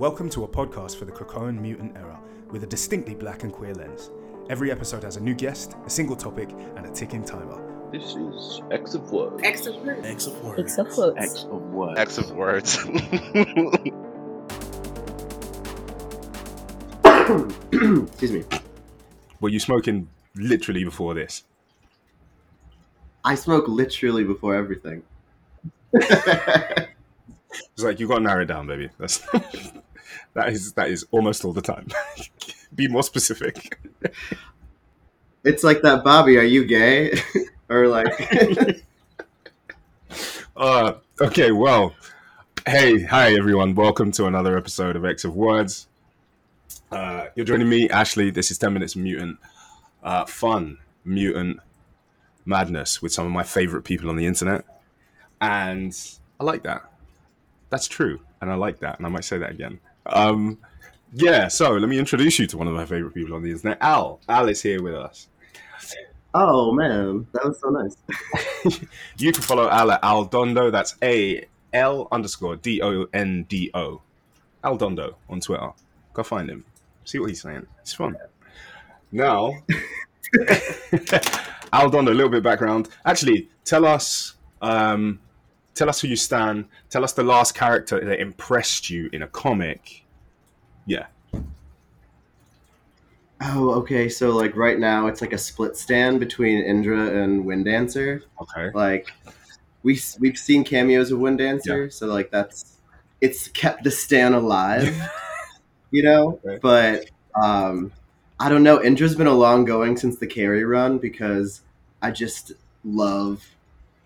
Welcome to a podcast for the Krakoan mutant era with a distinctly black and queer lens. Every episode has a new guest, a single topic, and a ticking timer. This is X of Words. X of words. X of words. X of words. X of Words. X of words. Excuse me. Were you smoking literally before this? I smoke literally before everything. It's like you got to narrow it down, baby. That's that is that is almost all the time. Be more specific. it's like that, Bobby. Are you gay? or like, Uh, okay, well, hey, hi everyone. Welcome to another episode of X of Words. Uh, you're joining me, Ashley. This is 10 Minutes Mutant. Uh, fun, mutant madness with some of my favorite people on the internet. And I like that. That's true. And I like that. And I might say that again. Um, yeah, so let me introduce you to one of my favorite people on the internet. Al. Al is here with us. oh man, that was so nice. You can follow Al at Aldondo. That's A L underscore D O N D O. Aldondo on Twitter. Go find him. See what he's saying. It's fun. Now, Aldondo, a little bit of background. Actually, tell us, um, tell us who you stand. Tell us the last character that impressed you in a comic. Yeah. Oh, okay. So like right now, it's like a split stand between Indra and Wind Dancer. Okay. Like we we've seen cameos of Wind Dancer, so like that's it's kept the stand alive, you know. Okay. But um, I don't know. Indra's been a long going since the Carey run because I just love,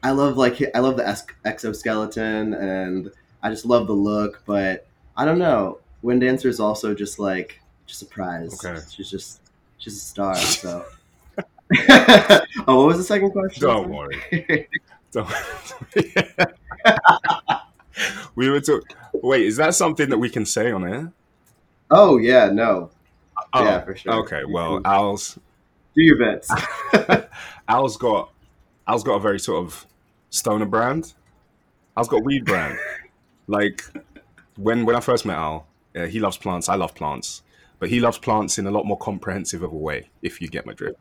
I love like I love the exoskeleton and I just love the look. But I don't know. Wind Dancer is also just like just a prize. Okay. She's just she's a star. So. oh, what was the second question? Don't worry. Don't we were talking. Wait, is that something that we can say on air? Oh yeah, no. Oh, Yeah, for sure. Okay, well, Al's Do your bits. Al's got Al's got a very sort of stoner brand. Al's got weed brand. Like when when I first met Al, uh, he loves plants. I love plants, but he loves plants in a lot more comprehensive of a way. If you get my drift.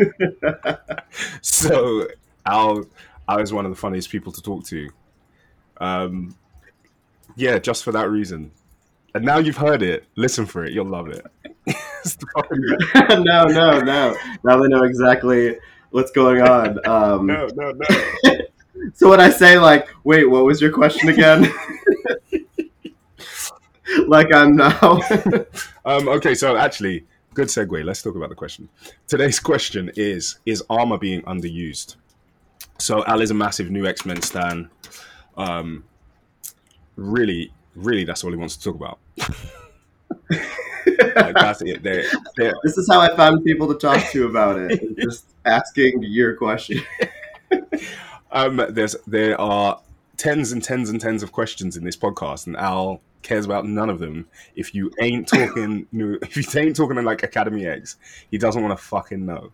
so Al, Al is one of the funniest people to talk to. Um, yeah, just for that reason. And now you've heard it. Listen for it. You'll love it. No, no, no. Now they know exactly what's going on. Um, no, no, no. So when I say like, wait, what was your question again? like I'm now. Um, okay, so actually, good segue. Let's talk about the question. Today's question is: Is armor being underused? So Al is a massive new X Men stan. Um, really, really, that's all he wants to talk about. Like, that's it. They're, they're, this is how I found people to talk to about it. Just asking your question. um, there's there are tens and tens and tens of questions in this podcast, and Al cares about none of them. If you ain't talking new, if you ain't talking in like Academy X, he doesn't want to fucking know.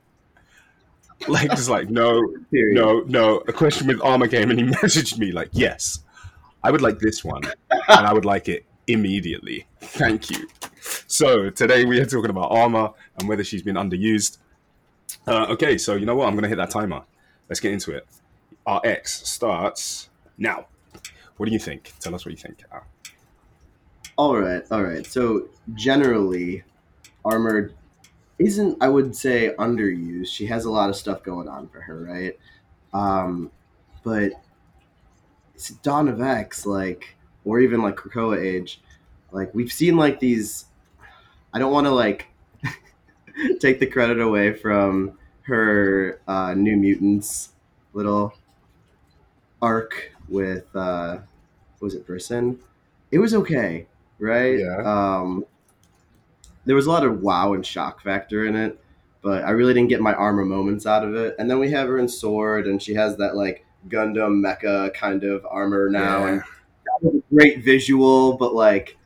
Like just like no, Period. no, no. A question with armor game, and he messaged me like, yes, I would like this one, and I would like it immediately. Thank you. So today we are talking about armor and whether she's been underused. Uh, okay, so you know what? I'm gonna hit that timer. Let's get into it. Our X starts now. What do you think? Tell us what you think. Al. All right, all right. So generally, armored isn't I would say underused. She has a lot of stuff going on for her, right? Um, but it's Dawn of X, like, or even like Krakoa Age, like we've seen like these. I don't want to like take the credit away from her uh, New Mutants little arc with uh, was it Brisson? It was okay, right? Yeah. Um, there was a lot of wow and shock factor in it, but I really didn't get my armor moments out of it. And then we have her in sword, and she has that like Gundam mecha kind of armor now, and that was a great visual, but like.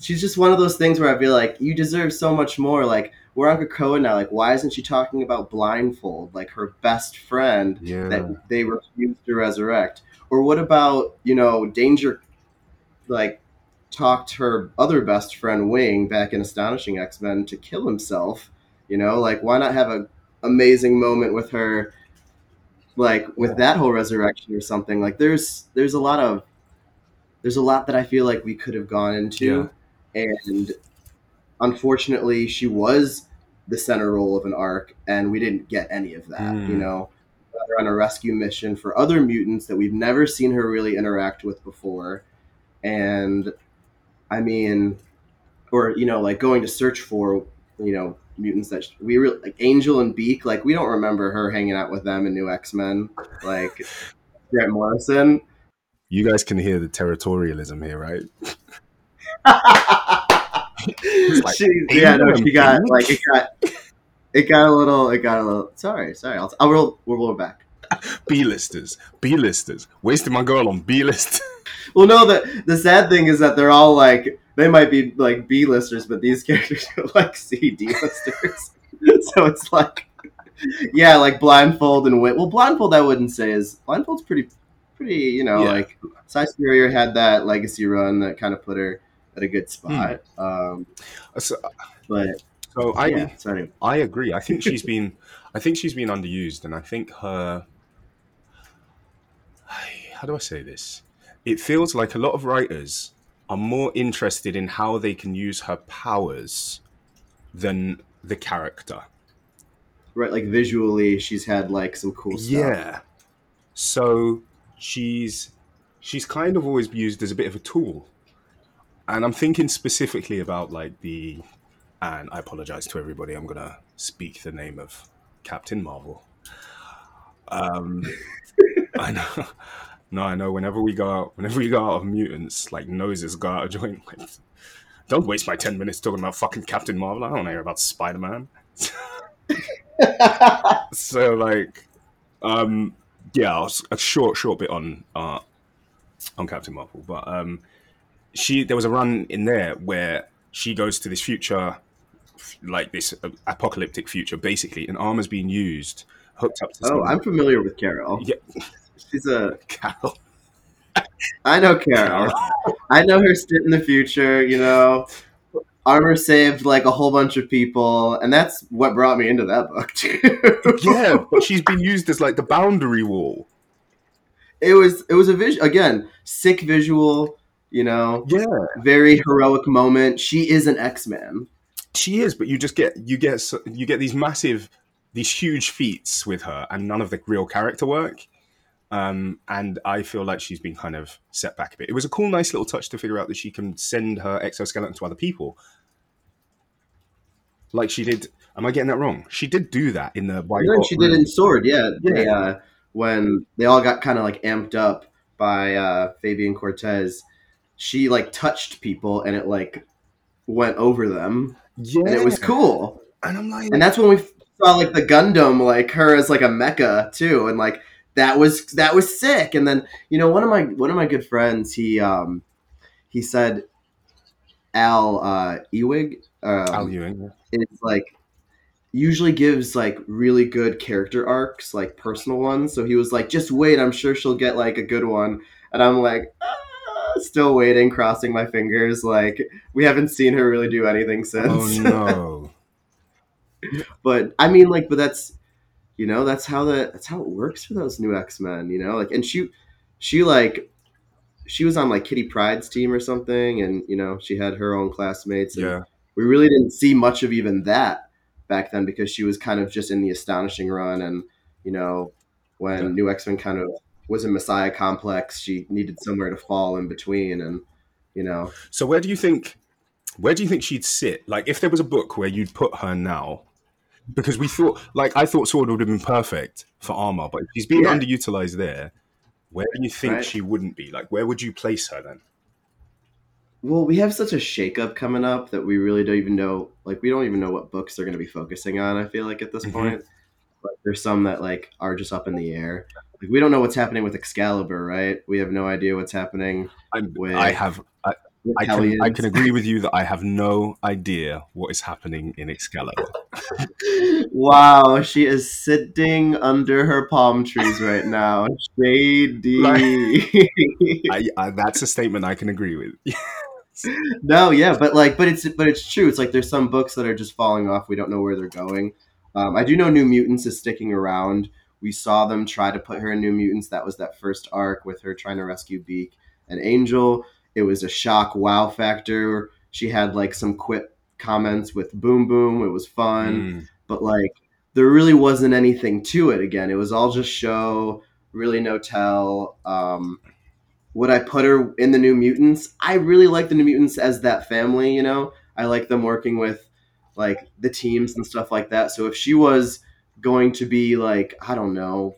She's just one of those things where I feel like you deserve so much more. Like we're on Krakoa now. Like why isn't she talking about blindfold, like her best friend Yeah. that they refused to resurrect? Or what about you know Danger like talked her other best friend Wing back in Astonishing X Men to kill himself. You know, like why not have a amazing moment with her, like with that whole resurrection or something? Like there's there's a lot of there's a lot that I feel like we could have gone into, and unfortunately, she was the center role of an arc, and we didn't get any of that. Mm. You know, got her on a rescue mission for other mutants that we've never seen her really interact with before, and I mean, or you know, like going to search for you know mutants that we really like Angel and Beak. Like we don't remember her hanging out with them in New X Men. Like Grant Morrison. You guys can hear the territorialism here, right? like, she, yeah, no, she got like it got it got a little it got a little sorry, sorry. I'll I'll roll we'll roll back. B-listers, B-listers, wasting my girl on B-list. Well no the the sad thing is that they're all like they might be like B listers, but these characters are like C D listers. so it's like yeah, like blindfold and wit. Well blindfold I wouldn't say is blindfold's pretty pretty, you know, Yeah. like Si Spurrier had that legacy run that kind of put her at a good spot. Um so, but so I, yeah, so anyway. I agree. I think she's been, I think she's been underused, and I think her. How do I say this? It feels like a lot of writers are more interested in how they can use her powers than the character. right like visually she's had like some cool stuff Yeah. So she's she's kind of always used as a bit of a tool. And I'm thinking specifically about like the and I apologize to everybody, I'm gonna speak the name of Captain Marvel. Um I know no, I know whenever we go out whenever we go out of mutants, like noses go out of joint like don't waste my ten minutes talking about fucking Captain Marvel. I don't want to hear about Spider Man. so like um yeah a short short bit on uh on captain marvel but um she there was a run in there where she goes to this future like this apocalyptic future basically and armor's being used hooked up to oh i'm familiar with carol. Yeah. She's a Carol. i know carol. I know her stint in the future you know. Armor saved like a whole bunch of people and that's what brought me into that book too. Yeah but she's been used as like the boundary wall. It was it was a vision again sick visual you know? Yeah. Very heroic moment. She is an x-man. She is but you just get you get you get these massive these huge feats with her and none of the real character work. Um, and i feel like she's been kind of set back a bit. It was a cool nice little touch to figure out that she can send her exoskeleton to other people. Like she did am i getting that wrong? She did do that in the white Hot she did in Sword, yeah. They, Yeah. uh, when they all got kind of like amped up by uh, Fabian Cortez, she like touched people and it like went over them, yeah and it was cool. and i'm like And that's when we saw like the Gundam, like her as like a mecha too, and like that was that was sick. And then you know one of my one of my good friends, he um he said Al uh, Ewig, um, Al Ewing, is like usually gives like really good character arcs, like personal ones. So he was like, just wait, I'm sure she'll get like a good one. And I'm like, ah, still waiting, crossing my fingers. Like we haven't seen her really do anything oh, since. oh no but I mean, like, but that's you know, that's how the that's how it works for those new X Men. You know, like, and she she like she was on like Kitty Pryde's team or something, and you know, she had her own classmates. And yeah we really didn't see much of even that back then because she was kind of just in the astonishing run and you know when Yeah. new x-men kind of was a messiah complex she needed somewhere to fall in between and you know So where do you think where do you think she'd sit? Like if there was a book where you'd put her now, because we thought like I thought Sword would have been perfect for armor, but if she's being Yeah. underutilized there. Where do you think Right. she wouldn't be? Like where would you place her then? well we have such a shakeup coming up that we really don't even know like we don't even know what books they're going to be focusing on i feel like at this Mhm. point like there's some that like are just up in the air like we don't know what's happening with excalibur right we have no idea what's happening I'm, With- I have I, I can, I can agree with you that I have no idea what is happening in Excalibur. wow, she is sitting under her palm trees right now. Shady. I, I, that's a statement I can agree with. no, yeah, but like, but it's but it's true. It's like there's some books that are just falling off. We don't know where they're going. Um, I do know New Mutants is sticking around. We saw them try to put her in New Mutants. That was that first arc with her trying to rescue Beak and Angel. It was a shock wow factor. She had like some quip comments with Boom Boom. It was fun, Mm, but like there really wasn't anything to it. Again, it was all just show. Really no tell. Um, would I put her in the New Mutants? I really like the New Mutants as that family. You know, I like them working with like the teams and stuff like that. So if she was going to be like, I don't know,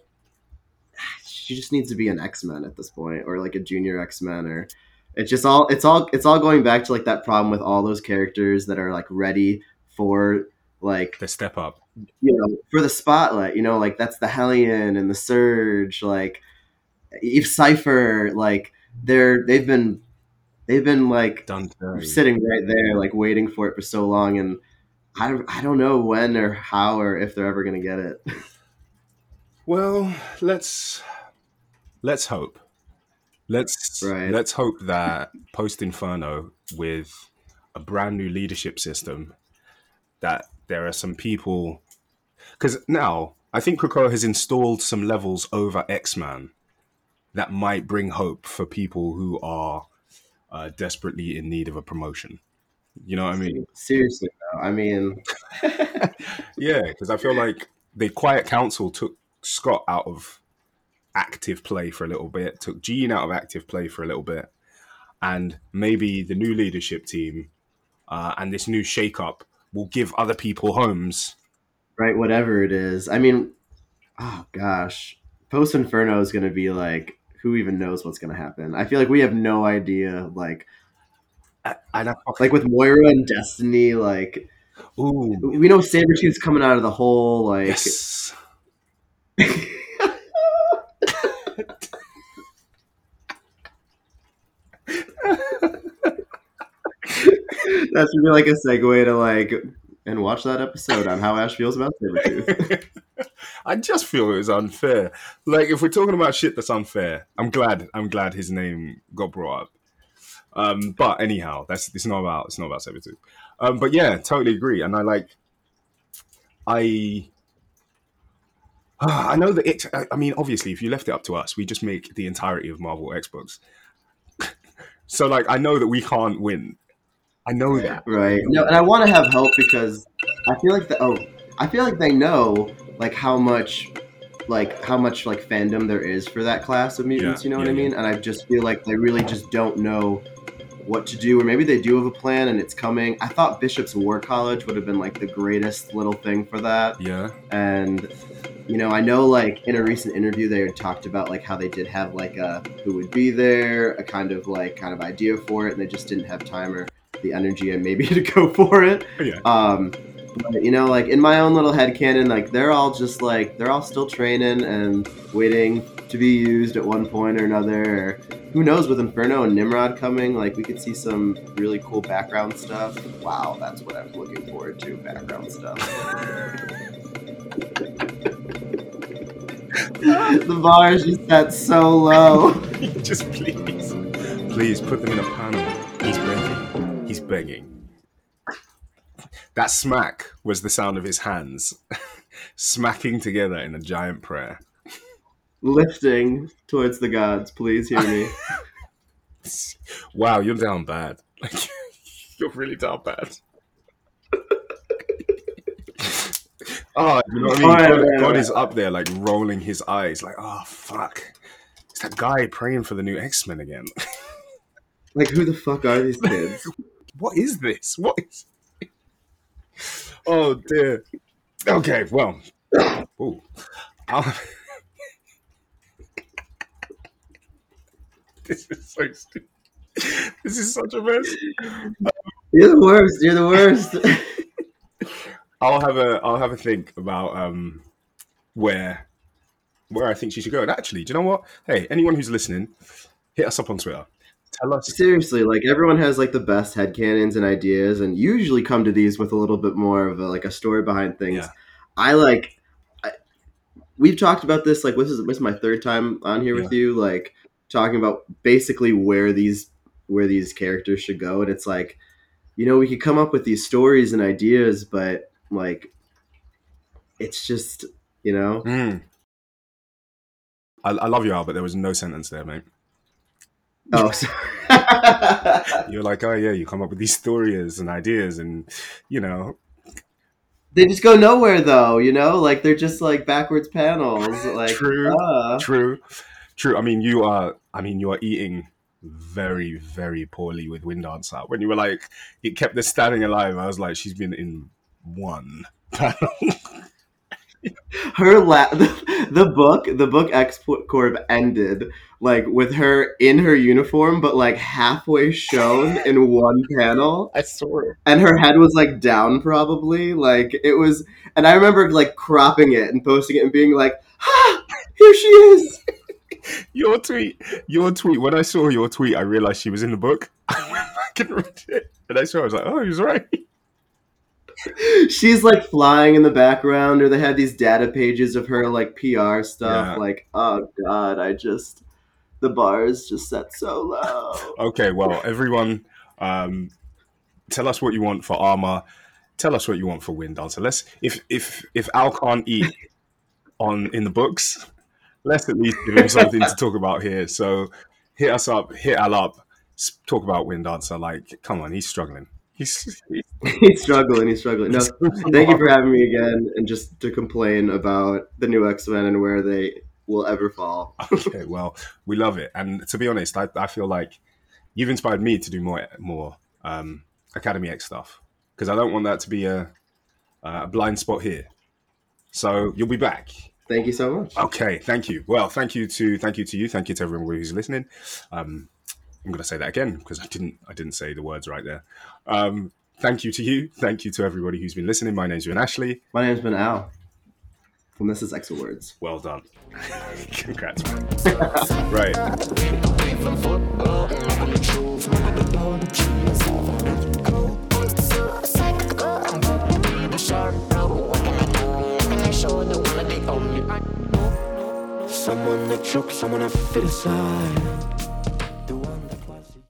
she just needs to be an X Men at this point, or like a junior X Men, or it's just all it's all it's all going back to like that problem with all those characters that are like ready for like the step up. you know for the spotlight. You know, like that's the Hellion and the Surge, like Eve Cipher, like they're they've been they've been like sitting right there, like waiting for it for so long, and I don't, I don't know when or how or if they're ever gonna get it. Well, let's let's hope. Let's Right. let's hope that post Inferno with a brand new leadership system that there are some people because now I think Krakoa has installed some levels over X Man that might bring hope for people who are uh, desperately in need of a promotion. You know what I mean? Seriously, I mean, Yeah, because I feel like the Quiet Council took Scott out of active play for a little bit, took Jean out of active play for a little bit, and maybe the new leadership team uh, and this new shakeup will give other people homes. right, whatever it is. I mean, oh gosh, post Inferno is gonna be like, who even knows what's gonna happen? I feel like we have no idea. Like, And I, like with Moira and Destiny, like ooh, we know Sabretooth's coming out of the hole. Like, yes. that should be like a segue to like, and watch that episode on how Ash feels about Sabretooth. I just feel it was unfair. Like if we're talking about shit that's unfair, I'm glad. I'm glad his name got brought up. Um, but anyhow, that's it's not about it's not about Sabretooth. Um, but yeah, totally agree. And I like, I, I know that it. I- mean, obviously, if you left it up to us, we just make the entirety of Marvel X books. so like, I know that we can't win. I know that. Right. No, and I want to have help because I feel like the oh, I feel like they know like how much like how much like fandom there is for that class of mutants, Yeah, you know what I mean? And I just feel like they really just don't know what to do or maybe they do have a plan and it's coming. I thought Bishop's War College would have been like the greatest little thing for that. Yeah. And you know, I know like in a recent interview they had talked about like how they did have like a who would be there, a kind of like kind of idea for it, and they just didn't have time or the energy and maybe to go for it. Yeah. Um, but, you know, like in my own little head canon, like they're all just like they're all still training and waiting to be used at one point or another. Who knows with Inferno and Nimrod coming, like we could see some really cool background stuff. Wow, that's what I'm looking forward to, background stuff. the bar is just set so low. just please, please put them in a panel. He's begging. He's begging. That smack was the sound of his hands smacking together in a giant prayer. Lifting towards the gods, please hear me. Wow, you're down bad. Like you're really down bad. oh, you know what I mean? God, God is up there, like rolling his eyes, like, oh fuck. It's that guy praying for the new X Men again. Like, who the fuck are these kids? what is this? What is? Oh dear. Okay, well. Ooh. I'll- this is so stupid. This is such a mess. You're the worst. You're the worst. I'll have a I'll have a think about um where where I think she should go. And actually, do you know what? Hey, anyone who's listening, hit us up on Twitter. tell us. Seriously, like everyone has like the best head headcanons and ideas, and usually come to these with a little bit more of a, like a story behind things. Yeah. I like. I, we've talked about this. Like, this is this is my third time on here with you. Like, talking about basically where these where these characters should go, and it's like, you know, we could come up with these stories and ideas, but like, it's just you know. Mm. I, I love you, Albert. There was no sentence there, mate. Oh, sorry. You're like, oh yeah, you come up with these stories and ideas, and you know, they just go nowhere though. You know, like they're just like backwards panels. Like, True. uh. true, true. I mean, you are. I mean, you are eating very, very poorly with Wind Dancer. When you were like, it kept the standing alive. I was like, she's been in one panel. her la- the, the book the book X Corp ended like with her in her uniform but like halfway shown in one panel I swear. and her head was like down probably like it was and I remember like cropping it and posting it and being like ah here she is Your tweet, your tweet. When I saw your tweet, I realized she was in the book. I went back and read it, and I saw. I was like, oh, he was right. she's like flying in the background or they had these data pages of her like PR stuff Yeah. like oh god I just the bar is just set so low Okay, well, everyone, um, tell us what you want for armor. Tell us what you want for Wind Dancer. Let's if if if Al can't eat on in the books, let's at least give him something to talk about here. So hit us up, hit Al up, talk about Wind Dancer. Like, come on, he's struggling. He's, he's he's struggling. He's struggling. No, thank you for having me again, and just to complain about the new X Men and where they will ever fall. okay, well, we love it. And to be honest, I, I feel like you've inspired me to do more more um, Academy X stuff because I don't want that to be a, a blind spot here. So you'll be back. Thank you so much. Okay, thank you. Well, thank you to thank you to you. Thank you to everyone who's listening. Um, I'm going to say that again because I didn't I didn't say the words right there. Um, thank you to you. Thank you to everybody who's been listening. My name's Ewan Ashley. My name's been Al, and this is X Words. Well done. Congrats, right. Someone that choke, someone I fit aside.